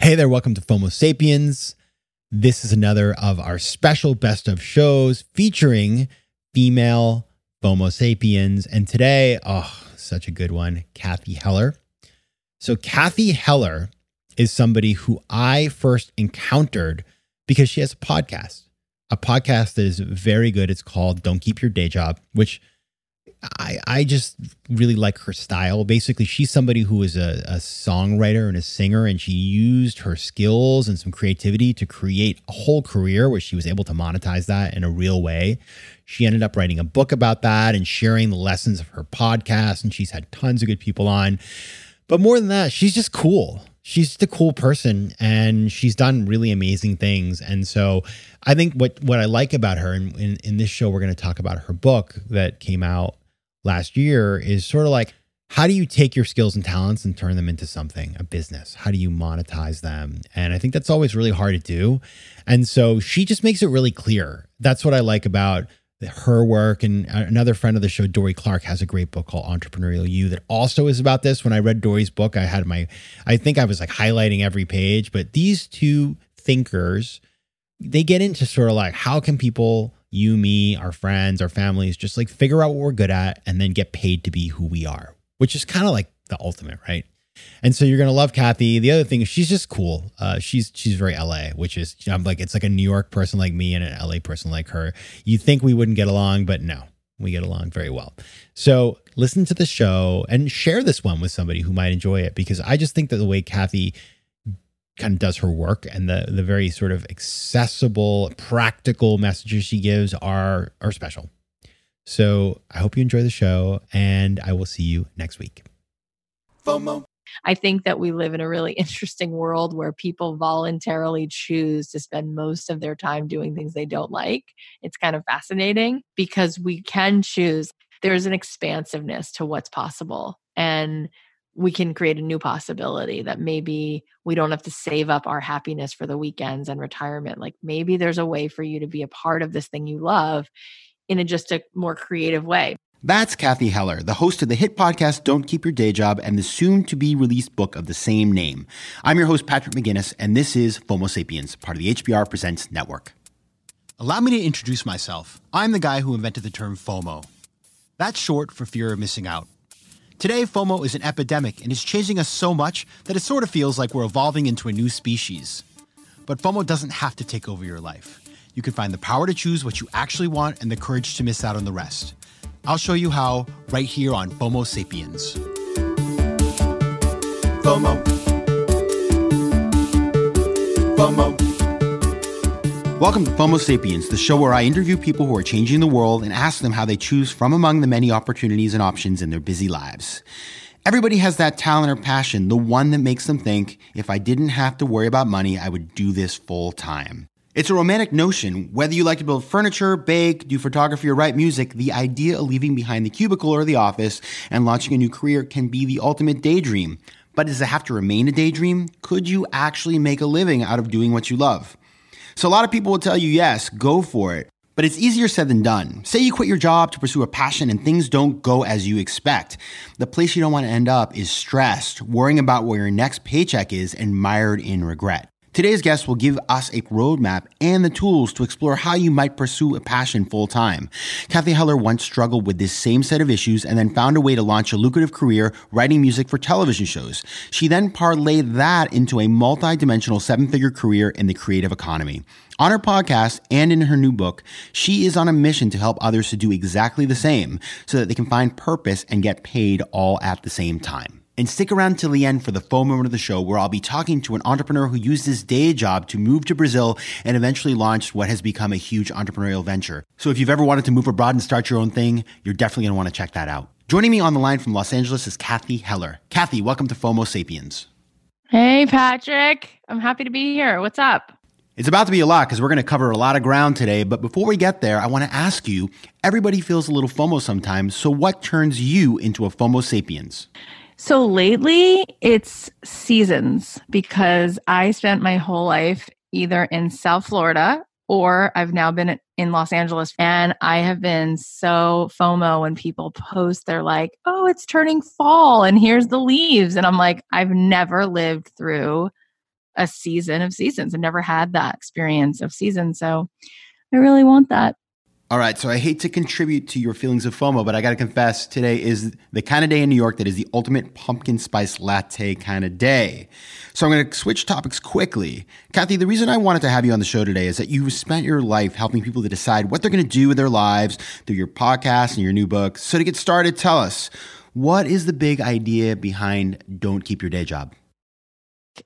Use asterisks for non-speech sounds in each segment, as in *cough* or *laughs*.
Hey there, welcome to FOMO Sapiens. This is another of our special best of shows featuring female FOMO Sapiens. And today, oh, such a good one, Cathy Heller. So, Cathy Heller is somebody who I first encountered because she has a podcast, a podcast that is very good. It's called Don't Keep Your Day Job, which I, I just really like her style. Basically, she's somebody who is a, a songwriter and a singer, and she used her skills and some creativity to create a whole career where she was able to monetize that in a real way. She ended up writing a book about that and sharing the lessons of her podcast, and she's had tons of good people on. But more than that, she's just cool. She's just a cool person and she's done really amazing things. And so I think what what I like about her, and in, in this show, we're going to talk about her book that came out last year is sort of like how do you take your skills and talents and turn them into something, a business? How do you monetize them? And I think that's always really hard to do. And so she just makes it really clear. That's what I like about her work. And another friend of the show, Dorie Clark, has a great book called Entrepreneurial You that also is about this. When I read Dorie's book, I had my, I think I was like highlighting every page. But these two thinkers, they get into sort of like how can people you, me, our friends, our families, just like figure out what we're good at and then get paid to be who we are, which is kind of like the ultimate, right? And so you're gonna love Cathy. The other thing is she's just cool. Uh, she's she's very LA, which is I'm like it's like a New York person like me and an LA person like her. You think we wouldn't get along, but no, we get along very well. So listen to the show and share this one with somebody who might enjoy it because I just think that the way Cathy kind of does her work and the the very sort of accessible, practical messages she gives are are special. So I hope you enjoy the show and I will see you next week. FOMO. I think that we live in a really *laughs* interesting world where people voluntarily choose to spend most of their time doing things they don't like. It's kind of fascinating because we can choose. There's an expansiveness to what's possible. And we can create a new possibility that maybe we don't have to save up our happiness for the weekends and retirement. Like maybe there's a way for you to be a part of this thing you love in a just a more creative way. That's Cathy Heller, the host of the hit podcast Don't Keep Your Day Job and the soon to be released book of the same name. I'm your host, Patrick McGinnis, and this is FOMO Sapiens, part of the HBR Presents Network. Allow me to introduce myself. I'm the guy who invented the term FOMO. That's short for fear of missing out. Today, FOMO is an epidemic and is changing us so much that it sort of feels like we're evolving into a new species. But FOMO doesn't have to take over your life. You can find the power to choose what you actually want and the courage to miss out on the rest. I'll show you how right here on FOMO Sapiens. FOMO. FOMO. Welcome to FOMO Sapiens, the show where I interview people who are changing the world and ask them how they choose from among the many opportunities and options in their busy lives. Everybody has that talent or passion, the one that makes them think, if I didn't have to worry about money, I would do this full time. It's a romantic notion. Whether you like to build furniture, bake, do photography, or write music, the idea of leaving behind the cubicle or the office and launching a new career can be the ultimate daydream. But does it have to remain a daydream? Could you actually make a living out of doing what you love? So a lot of people will tell you, yes, go for it. But it's easier said than done. Say you quit your job to pursue a passion and things don't go as you expect. The place you don't want to end up is stressed, worrying about where your next paycheck is and mired in regret. Today's guest will give us a roadmap and the tools to explore how you might pursue a passion full time. Cathy Heller once struggled with this same set of issues and then found a way to launch a lucrative career writing music for television shows. She then parlayed that into a multi-dimensional seven-figure career in the creative economy. On her podcast and in her new book, she is on a mission to help others to do exactly the same so that they can find purpose and get paid all at the same time. And stick around till the end for the faux moment of the show where I'll be talking to an entrepreneur who used his day job to move to Brazil and eventually launched what has become a huge entrepreneurial venture. So if you've ever wanted to move abroad and start your own thing, you're definitely going to want to check that out. Joining me on the line from Los Angeles is Cathy Heller. Cathy, welcome to FOMO Sapiens. Hey, Patrick. I'm happy to be here. What's up? It's about to be a lot because we're going to cover a lot of ground today. But before we get there, I want to ask you everybody feels a little FOMO sometimes. So, what turns you into a FOMO sapiens? So, lately it's seasons because I spent my whole life either in South Florida or I've now been in Los Angeles and I have been so FOMO when people post they're like, "Oh, it's turning fall and here's the leaves." And I'm like, I've never lived through a season of seasons. I've never had that experience of seasons. So I really want that. All right, so I hate to contribute to your feelings of FOMO, but I got to confess, today is the kind of day in New York that is the ultimate pumpkin spice latte kind of day. So I'm going to switch topics quickly. Cathy, the reason I wanted to have you on the show today is that you've spent your life helping people to decide what they're going to do with their lives through your podcast and your new book. So to get started, tell us, what is the big idea behind Don't Keep Your Day Job?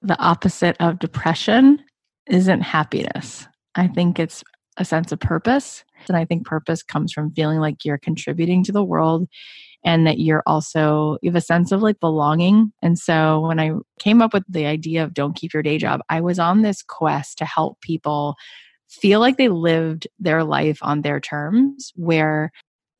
the opposite of depression isn't happiness. I think it's a sense of purpose. And I think purpose comes from feeling like you're contributing to the world and that you're also, you have a sense of like belonging. And so when I came up with the idea of don't keep your day job, I was on this quest to help people feel like they lived their life on their terms, where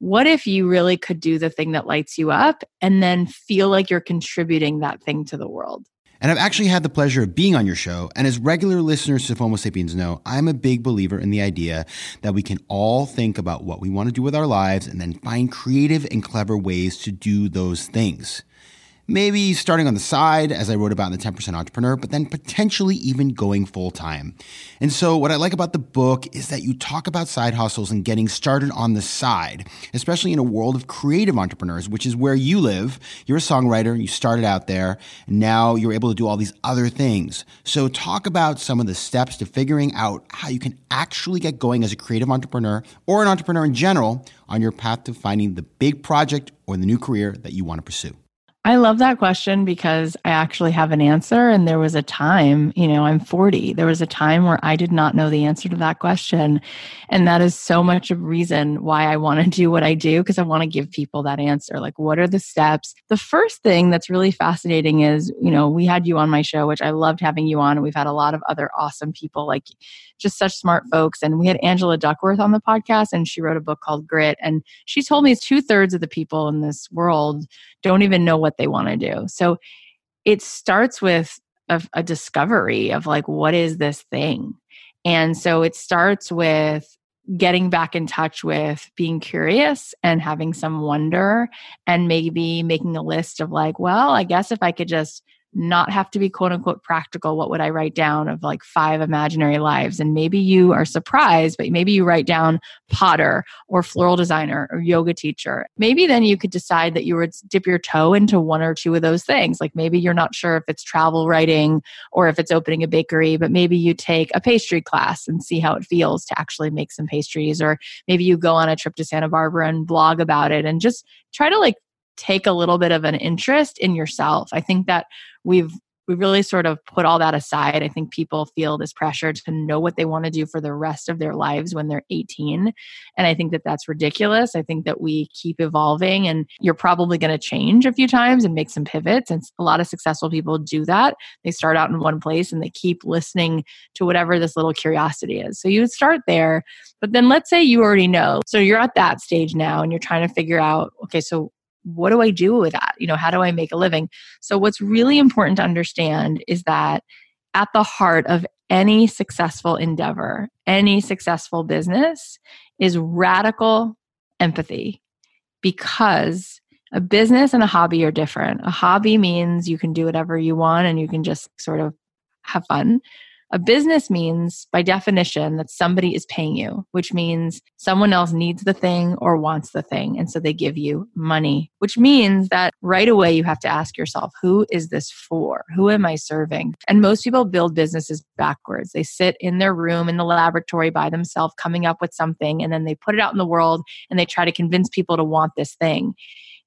what if you really could do the thing that lights you up and then feel like you're contributing that thing to the world? And I've actually had the pleasure of being on your show. And as regular listeners to FOMO Sapiens know, I'm a big believer in the idea that we can all think about what we want to do with our lives and then find creative and clever ways to do those things maybe starting on the side, as I wrote about in the 10% Entrepreneur, but then potentially even going full time. And so, what I like about the book is that you talk about side hustles and getting started on the side, especially in a world of creative entrepreneurs, which is where you live. You're a songwriter, you started out there, and now you're able to do all these other things. So, talk about some of the steps to figuring out how you can actually get going as a creative entrepreneur or an entrepreneur in general on your path to finding the big project or the new career that you want to pursue. I love that question because I actually have an answer. And there was a time, you know, I'm 40. There was a time where I did not know the answer to that question. And that is so much of reason why I want to do what I do because I want to give people that answer. Like, what are the steps? The first thing that's really fascinating is, you know, we had you on my show, which I loved having you on. We've had a lot of other awesome people, like just such smart folks. And we had Angela Duckworth on the podcast, and she wrote a book called Grit. And she told me two thirds of the people in this world don't even know what they want to do. So it starts with a, a discovery of like, what is this thing? And so it starts with getting back in touch with being curious and having some wonder and maybe making a list of like, well, I guess if I could just not have to be quote unquote practical, what would I write down of like five imaginary lives? And maybe you are surprised, but maybe you write down potter or floral designer or yoga teacher. Maybe then you could decide that you would dip your toe into one or two of those things. Like maybe you're not sure if it's travel writing or if it's opening a bakery, but maybe you take a pastry class and see how it feels to actually make some pastries. Or maybe you go on a trip to Santa Barbara and blog about it and just try to like take a little bit of an interest in yourself. I think that we've we really sort of put all that aside. I think people feel this pressure to know what they want to do for the rest of their lives when they're 18. And I think that that's ridiculous. I think that we keep evolving and you're probably going to change a few times and make some pivots. And a lot of successful people do that. They start out in one place and they keep listening to whatever this little curiosity is. So you would start there. But then let's say you already know. So you're at that stage now and you're trying to figure out, okay, so what do I do with that? You know, how do I make a living? So, what's really important to understand is that at the heart of any successful endeavor, any successful business is radical empathy because a business and a hobby are different. A hobby means you can do whatever you want and you can just sort of have fun. A business means, by definition, that somebody is paying you, which means someone else needs the thing or wants the thing. And so they give you money, which means that right away you have to ask yourself, who is this for? Who am I serving? And most people build businesses backwards. They sit in their room in the laboratory by themselves, coming up with something, and then they put it out in the world and they try to convince people to want this thing.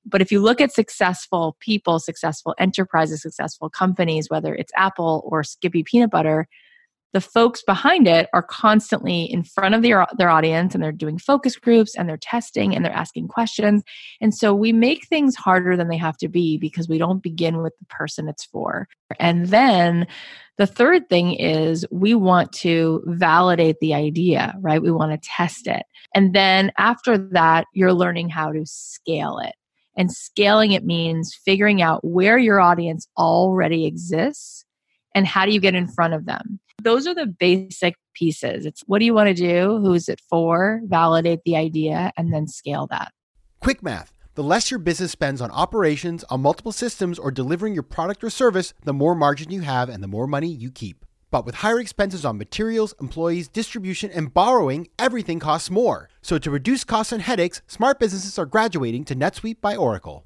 But if you look at successful people, successful enterprises, successful companies, whether it's Apple or Skippy Peanut Butter, the folks behind it are constantly in front of their, their audience and they're doing focus groups and they're testing and they're asking questions. And so we make things harder than they have to be because we don't begin with the person it's for. And then the third thing is we want to validate the idea, right? We want to test it. And then after that, you're learning how to scale it. And scaling it means figuring out where your audience already exists and how do you get in front of them? Those are the basic pieces. It's what do you want to do? Who's it for? Validate the idea and then scale that. Quick math. The less your business spends on operations on multiple systems or delivering your product or service the more margin you have and the more money you keep. But with higher expenses on materials, employees, distribution, and borrowing, everything costs more. So to reduce costs and headaches, smart businesses are graduating to NetSuite by Oracle.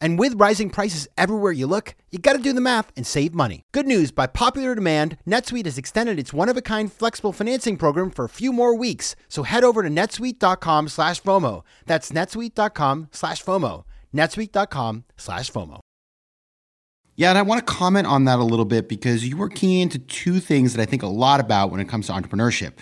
And with rising prices everywhere you look, you got to do the math and save money. Good news, by popular demand, NetSuite has extended its one-of-a-kind flexible financing program for a few more weeks. So head over to netsuite.com slash FOMO. That's netsuite.com slash FOMO. netsuite.com slash FOMO. Yeah, and I want to comment on that a little bit because you were keying into two things that I think a lot about when it comes to entrepreneurship.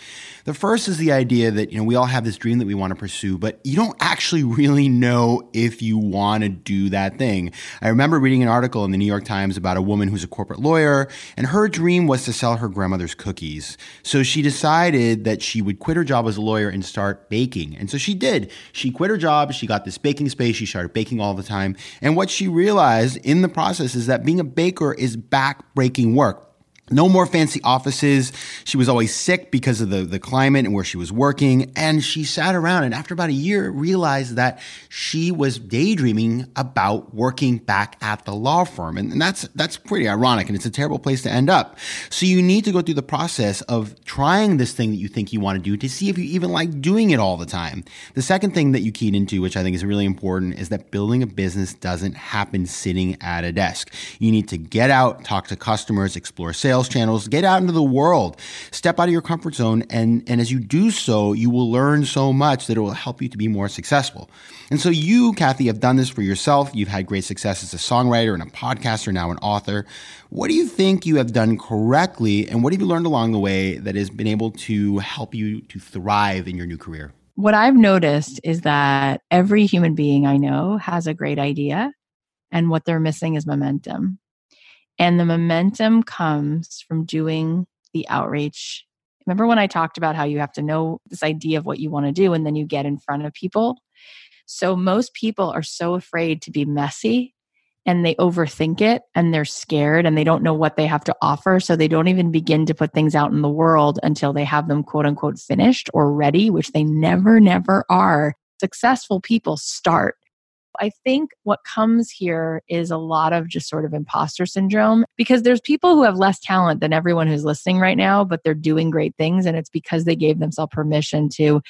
The first is the idea that, you know, we all have this dream that we want to pursue, but you don't actually really know if you want to do that thing. I remember reading an article in the New York Times about a woman who's a corporate lawyer, and her dream was to sell her grandmother's cookies. So she decided that she would quit her job as a lawyer and start baking. And so she did. She quit her job, she got this baking space, she started baking all the time. And what she realized in the process is that being a baker is back-breaking work no more fancy offices. She was always sick because of the, the climate and where she was working. And she sat around and after about a year realized that she was daydreaming about working back at the law firm. And, and that's, that's pretty ironic and it's a terrible place to end up. So you need to go through the process of trying this thing that you think you want to do to see if you even like doing it all the time. The second thing that you keyed into, which I think is really important, is that building a business doesn't happen sitting at a desk. You need to get out, talk to customers, explore sales sales channels, get out into the world, step out of your comfort zone. And, and as you do so, you will learn so much that it will help you to be more successful. And so you, Cathy, have done this for yourself. You've had great success as a songwriter and a podcaster, now an author. What do you think you have done correctly? And what have you learned along the way that has been able to help you to thrive in your new career? What I've noticed is that every human being I know has a great idea, and what they're missing is momentum. And the momentum comes from doing the outreach. Remember when I talked about how you have to know this idea of what you want to do and then you get in front of people? So most people are so afraid to be messy and they overthink it and they're scared and they don't know what they have to offer. So they don't even begin to put things out in the world until they have them quote unquote finished or ready, which they never, never are. Successful people start I think what comes here is a lot of just sort of imposter syndrome because there's people who have less talent than everyone who's listening right now, but they're doing great things. And it's because they gave themselves permission to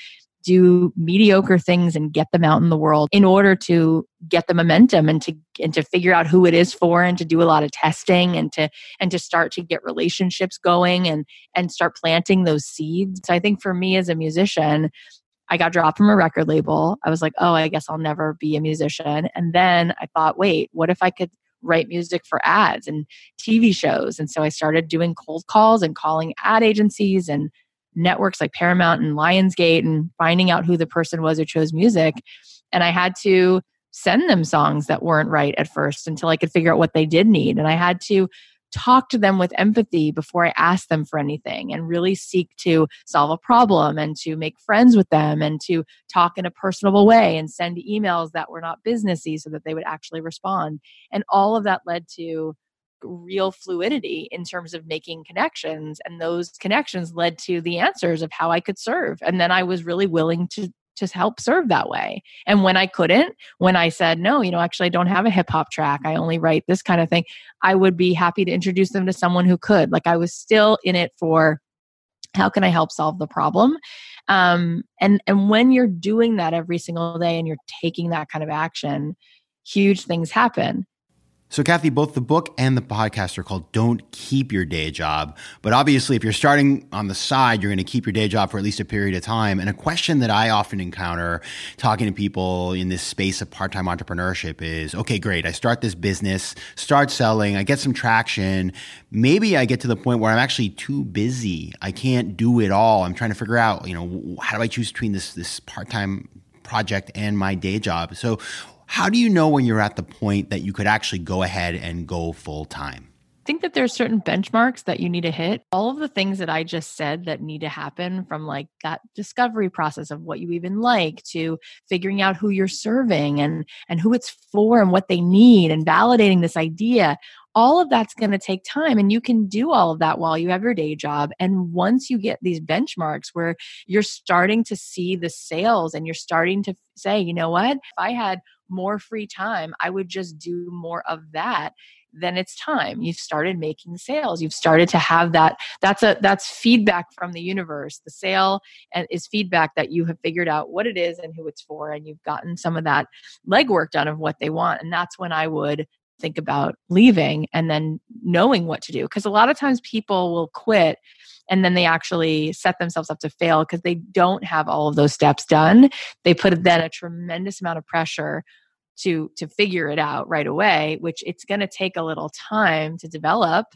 do mediocre things and get them out in the world in order to get the momentum and to and to figure out who it is for and to do a lot of testing and to and to start to get relationships going and and start planting those seeds. So I think for me as a musician, I got dropped from a record label. I was like, oh, I guess I'll never be a musician. And then I thought, wait, what if I could write music for ads and TV shows? And so I started doing cold calls and calling ad agencies and networks like Paramount and Lionsgate and finding out who the person was who chose music. And I had to send them songs that weren't right at first until I could figure out what they did need. And I had to talk to them with empathy before I ask them for anything and really seek to solve a problem and to make friends with them and to talk in a personable way and send emails that were not businessy so that they would actually respond. And all of that led to real fluidity in terms of making connections and those connections led to the answers of how I could serve and then I was really willing to just help serve that way. And when I couldn't, when I said, no, you know, actually, I don't have a hip hop track, I only write this kind of thing, I would be happy to introduce them to someone who could. Like I was still in it for how can i help solve the problem um, and and when you're doing that every single day and you're taking that kind of action huge things happen so, Cathy, both the book and the podcast are called Don't Keep Your Day Job. But obviously, if you're starting on the side, you're going to keep your day job for at least a period of time. And a question that I often encounter talking to people in this space of part time entrepreneurship is okay, great. I start this business, start selling, I get some traction. Maybe I get to the point where I'm actually too busy. I can't do it all. I'm trying to figure out, you know, how do I choose between this, this part time project and my day job? So, how do you know when you're at the point that you could actually go ahead and go full time? I think that there's certain benchmarks that you need to hit. All of the things that I just said that need to happen from like that discovery process of what you even like to figuring out who you're serving and and who it's for and what they need and validating this idea all of that's going to take time and you can do all of that while you have your day job and once you get these benchmarks where you're starting to see the sales and you're starting to say you know what? If i had more free time, I would just do more of that then it's time. You've started making sales. You've started to have that that's a that's feedback from the universe. The sale and is feedback that you have figured out what it is and who it's for and you've gotten some of that legwork done of what they want and that's when i would think about leaving and then knowing what to do because a lot of times people will quit and then they actually set themselves up to fail because they don't have all of those steps done. They put then a tremendous amount of pressure to to figure it out right away which it's going to take a little time to develop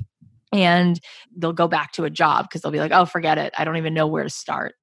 and they'll go back to a job because they'll be like oh forget it. I don't even know where to start.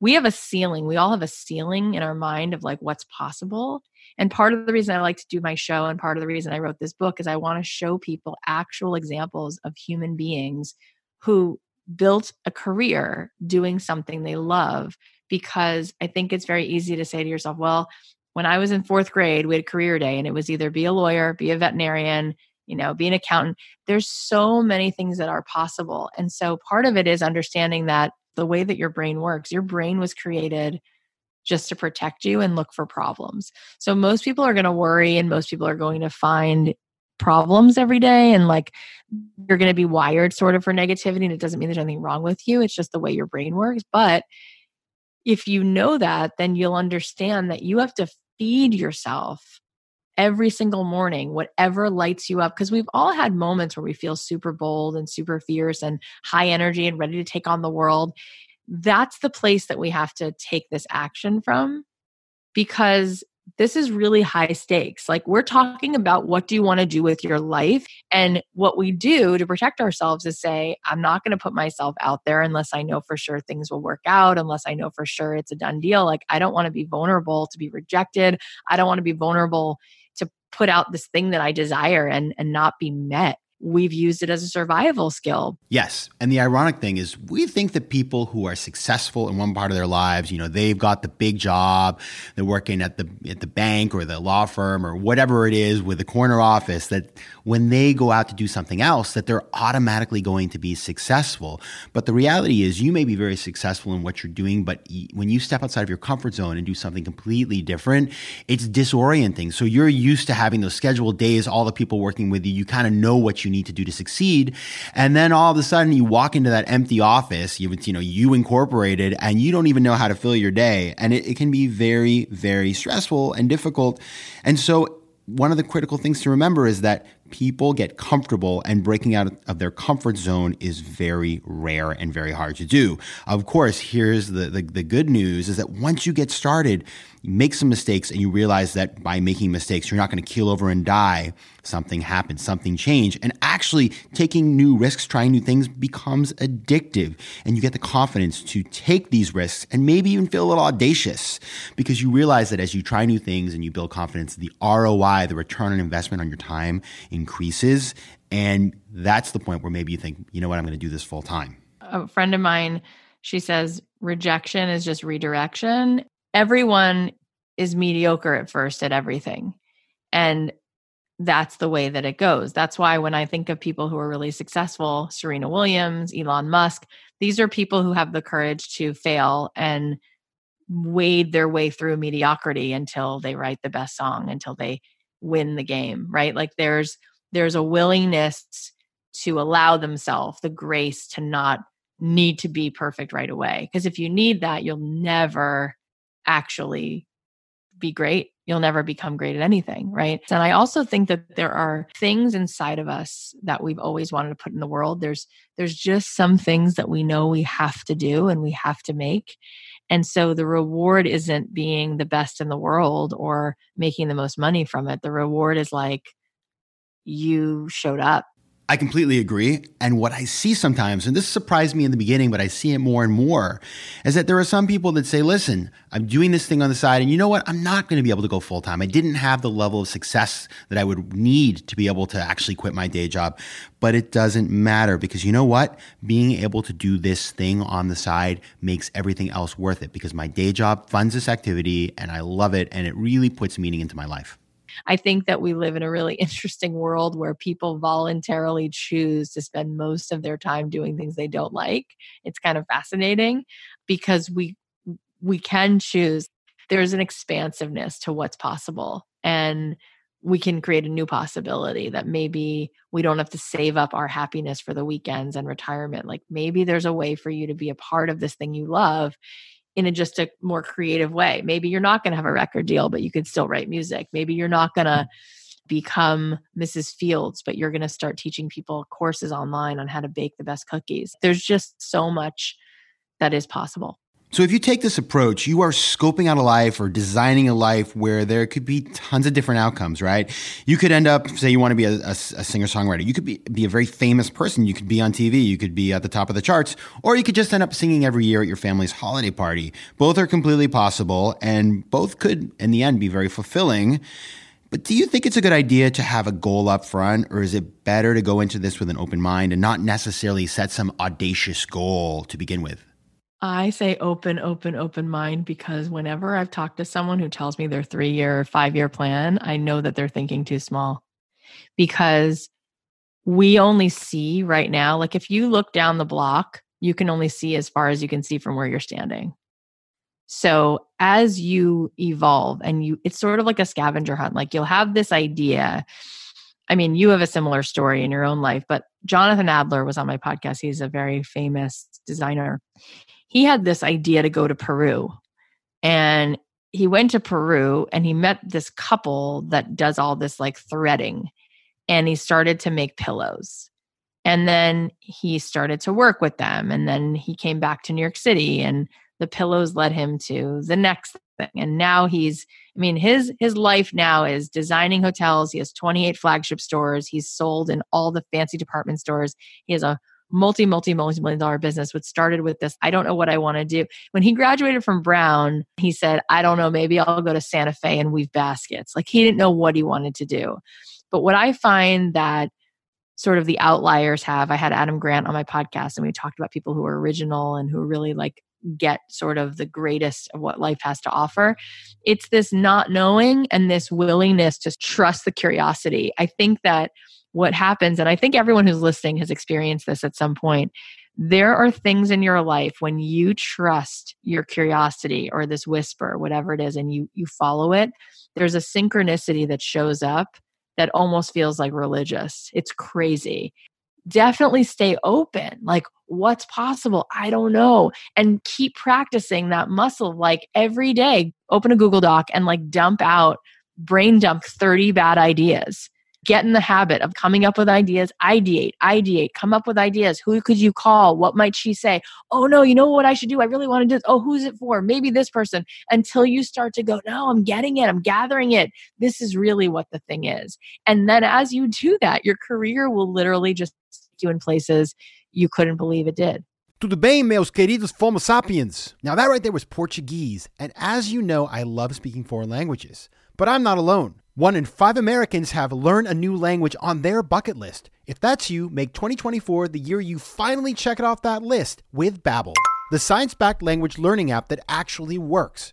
We have a ceiling. We all have a ceiling in our mind of like what's possible and part of the reason i like to do my show and part of the reason i wrote this book is i want to show people actual examples of human beings who built a career doing something they love because I think it's very easy to say to yourself, well, when I was in fourth grade, we had career day and it was either be a lawyer, be a veterinarian, you know, be an accountant. There's so many things that are possible. And so part of it is understanding that the way that your brain works, your brain was created just to protect you and look for problems. So most people are going to worry and most people are going to find problems every day and like you're going to be wired sort of for negativity and it doesn't mean there's anything wrong with you it's just the way your brain works but if you know that then you'll understand that you have to feed yourself every single morning whatever lights you up because we've all had moments where we feel super bold and super fierce and high energy and ready to take on the world that's the place that we have to take this action from because this is really high stakes. Like we're talking about what do you want to do with your life? And what we do to protect ourselves is say, I'm not going to put myself out there unless I know for sure things will work out, unless I know for sure it's a done deal. Like I don't want to be vulnerable to be rejected. I don't want to be vulnerable to put out this thing that I desire and and not be met we've used it as a survival skill. Yes. And the ironic thing is we think that people who are successful in one part of their lives, you know, they've got the big job, they're working at the at the bank or the law firm or whatever it is with the corner office that when they go out to do something else that they're automatically going to be successful. But the reality is you may be very successful in what you're doing, but when you step outside of your comfort zone and do something completely different, it's disorienting. So you're used to having those scheduled days, all the people working with you, you kind of know what you you need to do to succeed. And then all of a sudden you walk into that empty office, you, you know, you incorporated and you don't even know how to fill your day. And it, it can be very, very stressful and difficult. And so one of the critical things to remember is that people get comfortable and breaking out of their comfort zone is very rare and very hard to do. Of course, here's the, the, the, good news is that once you get started, you make some mistakes and you realize that by making mistakes, you're not going to keel over and die. Something happens, something change. And actually taking new risks, trying new things becomes addictive. And you get the confidence to take these risks and maybe even feel a little audacious because you realize that as you try new things and you build confidence, the ROI, the return on investment on your time increases. And that's the point where maybe you think, you know what, I'm going to do this full time. A friend of mine, she says, rejection is just redirection. Everyone is mediocre at first at everything. And that's the way that it goes. That's why when I think of people who are really successful, Serena Williams, Elon Musk, these are people who have the courage to fail and wade their way through mediocrity until they write the best song, until they win the game, right? Like there's there's a willingness to allow themselves the grace to not need to be perfect right away. Because if you need that, you'll never actually be great. You'll never become great at anything, right? And I also think that there are things inside of us that we've always wanted to put in the world. There's there's just some things that we know we have to do and we have to make. And so the reward isn't being the best in the world or making the most money from it. The reward is like you showed up I completely agree. And what I see sometimes, and this surprised me in the beginning, but I see it more and more, is that there are some people that say, listen, I'm doing this thing on the side, and you know what? I'm not going to be able to go full time. I didn't have the level of success that I would need to be able to actually quit my day job. But it doesn't matter because you know what? Being able to do this thing on the side makes everything else worth it because my day job funds this activity and I love it and it really puts meaning into my life. I think that we live in a really *laughs* interesting world where people voluntarily choose to spend most of their time doing things they don't like. It's kind of fascinating because we we can choose. There's an expansiveness to what's possible and we can create a new possibility that maybe we don't have to save up our happiness for the weekends and retirement. Like maybe there's a way for you to be a part of this thing you love in a just a more creative way. Maybe you're not going to have a record deal, but you could still write music. Maybe you're not going to become Mrs. Fields, but you're going to start teaching people courses online on how to bake the best cookies. There's just so much that is possible. So, if you take this approach, you are scoping out a life or designing a life where there could be tons of different outcomes, right? You could end up, say, you want to be a, a, a singer songwriter. You could be, be a very famous person. You could be on TV. You could be at the top of the charts, or you could just end up singing every year at your family's holiday party. Both are completely possible, and both could, in the end, be very fulfilling. But do you think it's a good idea to have a goal up front, or is it better to go into this with an open mind and not necessarily set some audacious goal to begin with? I say open, open, open mind because whenever I've talked to someone who tells me their three year, five year plan, I know that they're thinking too small because we only see right now, like if you look down the block, you can only see as far as you can see from where you're standing. So as you evolve and you, it's sort of like a scavenger hunt, like you'll have this idea. I mean, you have a similar story in your own life, but Jonathan Adler was on my podcast. He's a very famous designer he had this idea to go to Peru. And he went to Peru and he met this couple that does all this like threading. And he started to make pillows. And then he started to work with them. And then he came back to New York City and the pillows led him to the next thing. And now he's, I mean, his his life now is designing hotels. He has 28 flagship stores. He's sold in all the fancy department stores. He has a multi, multi, multi million dollar business, which started with this I don't know what I want to do. When he graduated from Brown, he said, I don't know, maybe I'll go to Santa Fe and weave baskets. Like he didn't know what he wanted to do. But what I find that sort of the outliers have, I had Adam Grant on my podcast and we talked about people who are original and who really like get sort of the greatest of what life has to offer. It's this not knowing and this willingness to trust the curiosity. I think that what happens, and I think everyone who's listening has experienced this at some point. There are things in your life when you trust your curiosity or this whisper, whatever it is, and you you follow it. There's a synchronicity that shows up that almost feels like religious. It's crazy. Definitely stay open. Like, what's possible? I don't know. And keep practicing that muscle. Like, every day, open a Google Doc and like dump out, brain dump 30 bad ideas get in the habit of coming up with ideas ideate ideate come up with ideas who could you call what might she say oh no you know what i should do i really want to do this. oh who's it for maybe this person until you start to go no i'm getting it i'm gathering it this is really what the thing is and then as you do that your career will literally just take you in places you couldn't believe it did Tudo bem, meus queridos Homo sapiens? Now, that right there was Portuguese. And as you know, I love speaking foreign languages. But I'm not alone. One in five Americans have learned a new language on their bucket list. If that's you, make 2024 the year you finally check it off that list with Babbel, the science-backed language learning app that actually works.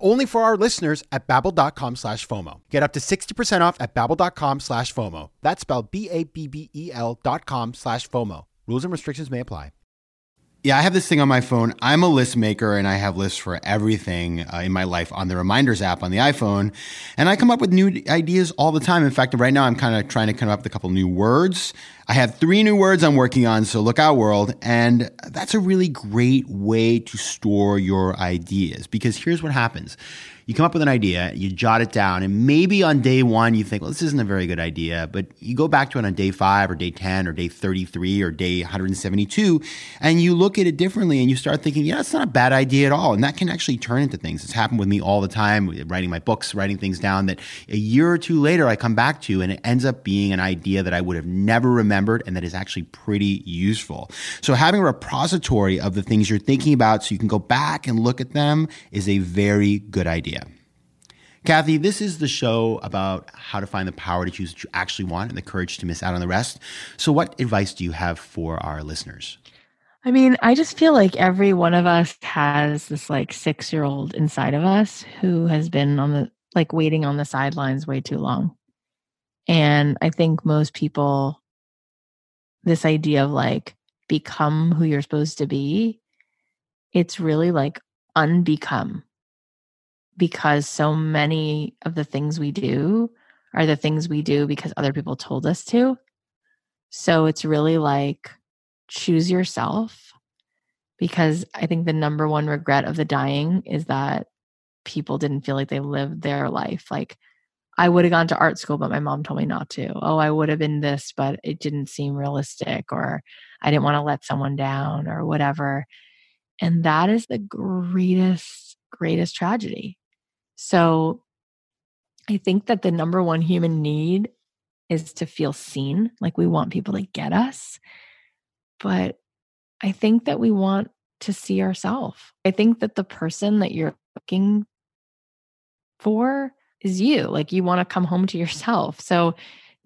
only for our listeners at babbel.com slash FOMO. Get up to 60% off at babbel.com slash FOMO. That's spelled B-A-B-B-E-L dot com slash FOMO. Rules and restrictions may apply. Yeah, I have this thing on my phone. I'm a list maker and I have lists for everything uh, in my life on the reminders app on the iPhone. And I come up with new ideas all the time. In fact, right now I'm kind of trying to come up with a couple new words. I have three new words I'm working on, so look out, world. And that's a really great way to store your ideas because here's what happens you come up with an idea, you jot it down, and maybe on day one you think, well, this isn't a very good idea, but you go back to it on day five or day 10 or day 33 or day 172, and you look at it differently and you start thinking, yeah, it's not a bad idea at all. And that can actually turn into things. It's happened with me all the time, writing my books, writing things down that a year or two later I come back to, and it ends up being an idea that I would have never remembered and that is actually pretty useful. So having a repository of the things you're thinking about so you can go back and look at them is a very good idea. Cathy, this is the show about how to find the power to choose what you actually want and the courage to miss out on the rest. So, what advice do you have for our listeners? I mean, I just feel like every one of us has this like six year old inside of us who has been on the like waiting on the sidelines way too long. And I think most people, this idea of like become who you're supposed to be, it's really like unbecome because so many of the things we do are the things we do because other people told us to. So it's really like choose yourself because I think the number one regret of the dying is that people didn't feel like they lived their life. Like, I would have gone to art school, but my mom told me not to. Oh, I would have been this, but it didn't seem realistic, or I didn't want to let someone down, or whatever. And that is the greatest, greatest tragedy so I think that the number one human need is to feel seen. Like we want people to get us. But I think that we want to see ourselves. I think that the person that you're looking for is you. Like you want to come home to yourself. So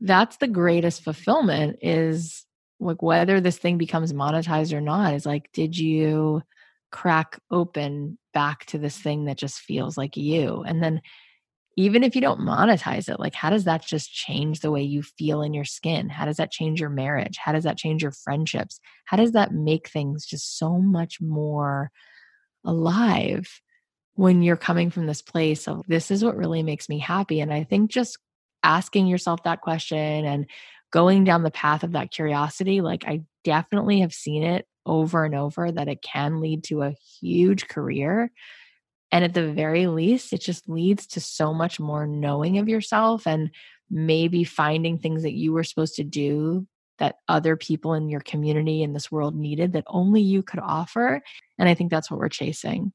that's the greatest fulfillment is like whether this thing becomes monetized or not is like did you crack open back to this thing that just feels like you. And then even if you don't monetize it, like how does that just change the way you feel in your skin? How does that change your marriage? How does that change your friendships? How does that make things just so much more alive when you're coming from this place of this is what really makes me happy? And I think just asking yourself that question and going down the path of that curiosity, like I definitely have seen it over and over that it can lead to a huge career. And at the very least, it just leads to so much more knowing of yourself and maybe finding things that you were supposed to do that other people in your community in this world needed that only you could offer. And I think that's what we're chasing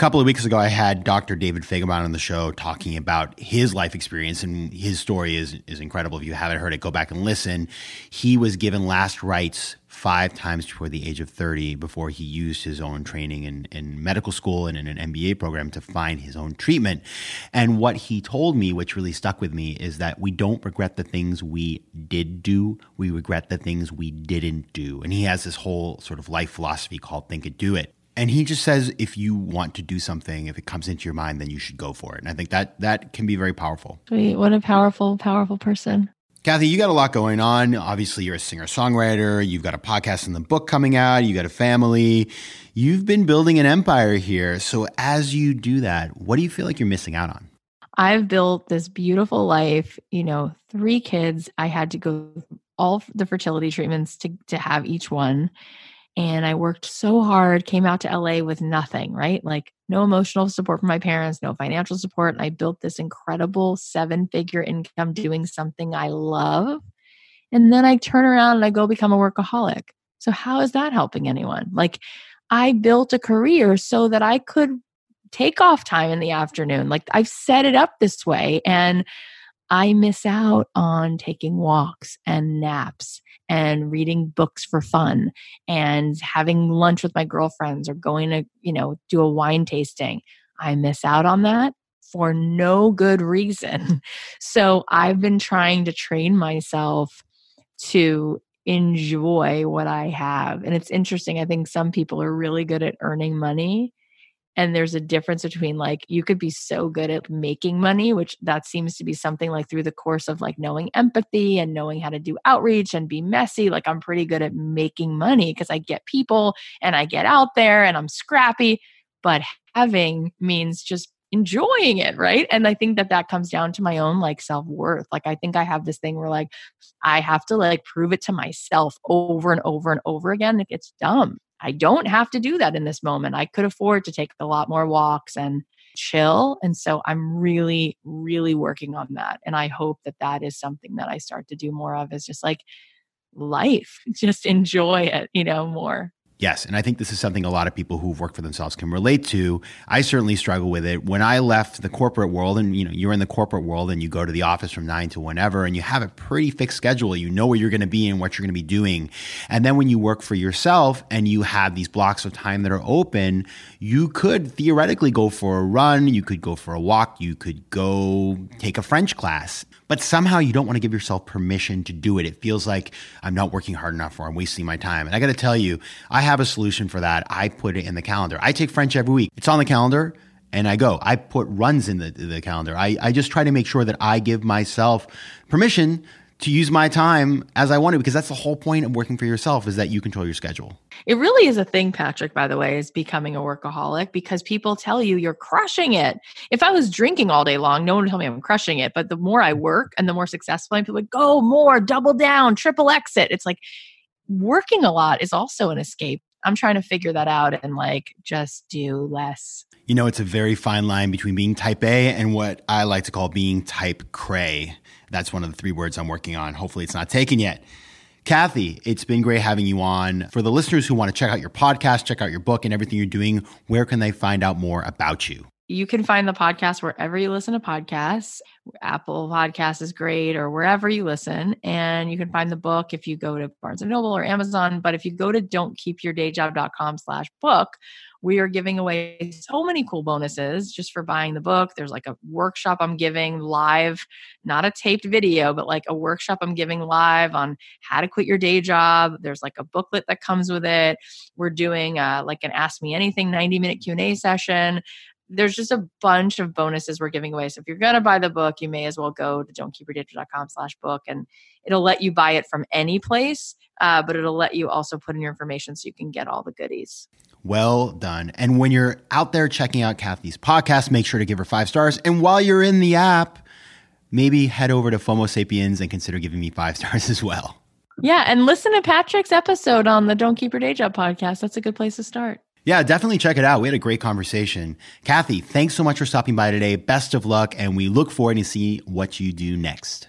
couple of weeks ago, I had Dr. David Fajgenbaum on the show talking about his life experience, and his story is is incredible. If you haven't heard it, go back and listen. He was given last rites five times before the age of 30 before he used his own training in, in medical school and in an MBA program to find his own treatment. And what he told me, which really stuck with me, is that we don't regret the things we did do, we regret the things we didn't do. And he has this whole sort of life philosophy called Think It, Do It. And he just says, if you want to do something, if it comes into your mind, then you should go for it. And I think that that can be very powerful. Sweet. What a powerful, powerful person. Cathy, you got a lot going on. Obviously, you're a singer songwriter. You've got a podcast and the book coming out. You got a family. You've been building an empire here. So, as you do that, what do you feel like you're missing out on? I've built this beautiful life, you know, three kids. I had to go all the fertility treatments to, to have each one. And I worked so hard, came out to LA with nothing, right? Like no emotional support from my parents, no financial support. And I built this incredible seven figure income doing something I love. And then I turn around and I go become a workaholic. So, how is that helping anyone? Like, I built a career so that I could take off time in the afternoon. Like I've set it up this way and I miss out on taking walks and naps and reading books for fun and having lunch with my girlfriends or going to, you know, do a wine tasting. I miss out on that for no good reason. *laughs* So I've been trying to train myself to enjoy what I have. And it's interesting. I think some people are really good at earning money and there's a difference between like you could be so good at making money which that seems to be something like through the course of like knowing empathy and knowing how to do outreach and be messy like i'm pretty good at making money because i get people and i get out there and i'm scrappy but having means just enjoying it right? And i think that that comes down to my own like self-worth. Like i think i have this thing where like i have to like prove it to myself over and over and over again it's dumb I don't have to do that in this moment. I could afford to take a lot more walks and chill. And so I'm really, really working on that. And I hope that that is something that I start to do more of is just like life, *laughs* just enjoy it, you know, more. Yes, and I think this is something a lot of people who've worked for themselves can relate to. I certainly struggle with it. When I left the corporate world and you know, you're in the corporate world and you go to the office from 9 to whenever and you have a pretty fixed schedule, you know where you're going to be and what you're going to be doing. And then when you work for yourself and you have these blocks of time that are open, you could theoretically go for a run, you could go for a walk, you could go take a French class but somehow you don't want to give yourself permission to do it. It feels like I'm not working hard enough or I'm wasting my time. And I got to tell you, I have a solution for that. I put it in the calendar. I take French every week. It's on the calendar and I go. I put runs in the, the calendar. I, I just try to make sure that I give myself permission to use my time as I want to because that's the whole point of working for yourself is that you control your schedule. It really is a thing, Patrick, by the way, is becoming a workaholic because people tell you you're crushing it. If I was drinking all day long, no one would tell me I'm crushing it. But the more I work and the more successful I'm, people like, go more, double down, triple exit. It's like working a lot is also an escape. I'm trying to figure that out and like just do less. You know, it's a very fine line between being type A and what I like to call being type cray. That's one of the three words I'm working on. Hopefully, it's not taken yet. Cathy, it's been great having you on. For the listeners who want to check out your podcast, check out your book and everything you're doing, where can they find out more about you? You can find the podcast wherever you listen to podcasts. Apple Podcast is great, or wherever you listen. And you can find the book if you go to Barnes and Noble or Amazon. But if you go to don'tkeepyourdayjob.com slash book, we are giving away so many cool bonuses just for buying the book. There's like a workshop I'm giving live, not a taped video, but like a workshop I'm giving live on how to quit your day job. There's like a booklet that comes with it. We're doing uh, like an Ask Me Anything 90 minute Q&A session there's just a bunch of bonuses we're giving away. So if you're going to buy the book, you may as well go to don'tkeepyourdayjob.com slash book and it'll let you buy it from any place, uh, but it'll let you also put in your information so you can get all the goodies. Well done. And when you're out there checking out Cathy's podcast, make sure to give her five stars. And while you're in the app, maybe head over to FOMO Sapiens and consider giving me five *laughs* stars as well. Yeah. And listen to Patrick's episode on the Don't Keep Your Day Job podcast. That's a good place to start. Yeah, definitely check it out. We had a great conversation. Cathy, thanks so much for stopping by today. Best of luck, and we look forward to see what you do next.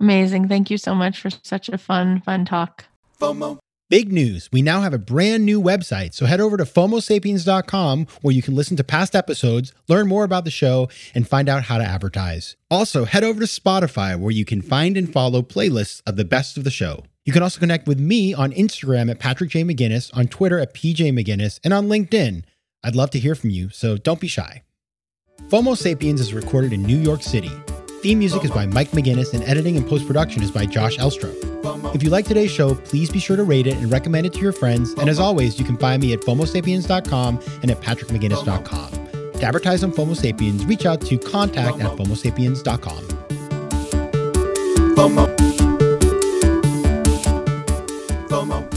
Amazing. Thank you so much for such a fun, fun talk. FOMO. Big news. We now have a brand new website. So head over to FOMOSapiens.com where you can listen to past episodes, learn more about the show, and find out how to advertise. Also, head over to Spotify where you can find and follow playlists of the best of the show. You can also connect with me on Instagram at Patrick J. McGinnis, on Twitter at PJ McGinnis, and on LinkedIn. I'd love to hear from you, so don't be shy. FOMO Sapiens is recorded in New York City. Theme music is by Mike McGinnis, and editing and post production is by Josh Elstrom. If you like today's show, please be sure to rate it and recommend it to your friends. And as always, you can find me at FOMOSapiens.com and at PatrickMcGinnis.com. To advertise on FOMO Sapiens, reach out to contact at FOMOSapiens.com. FOMO. FOMO.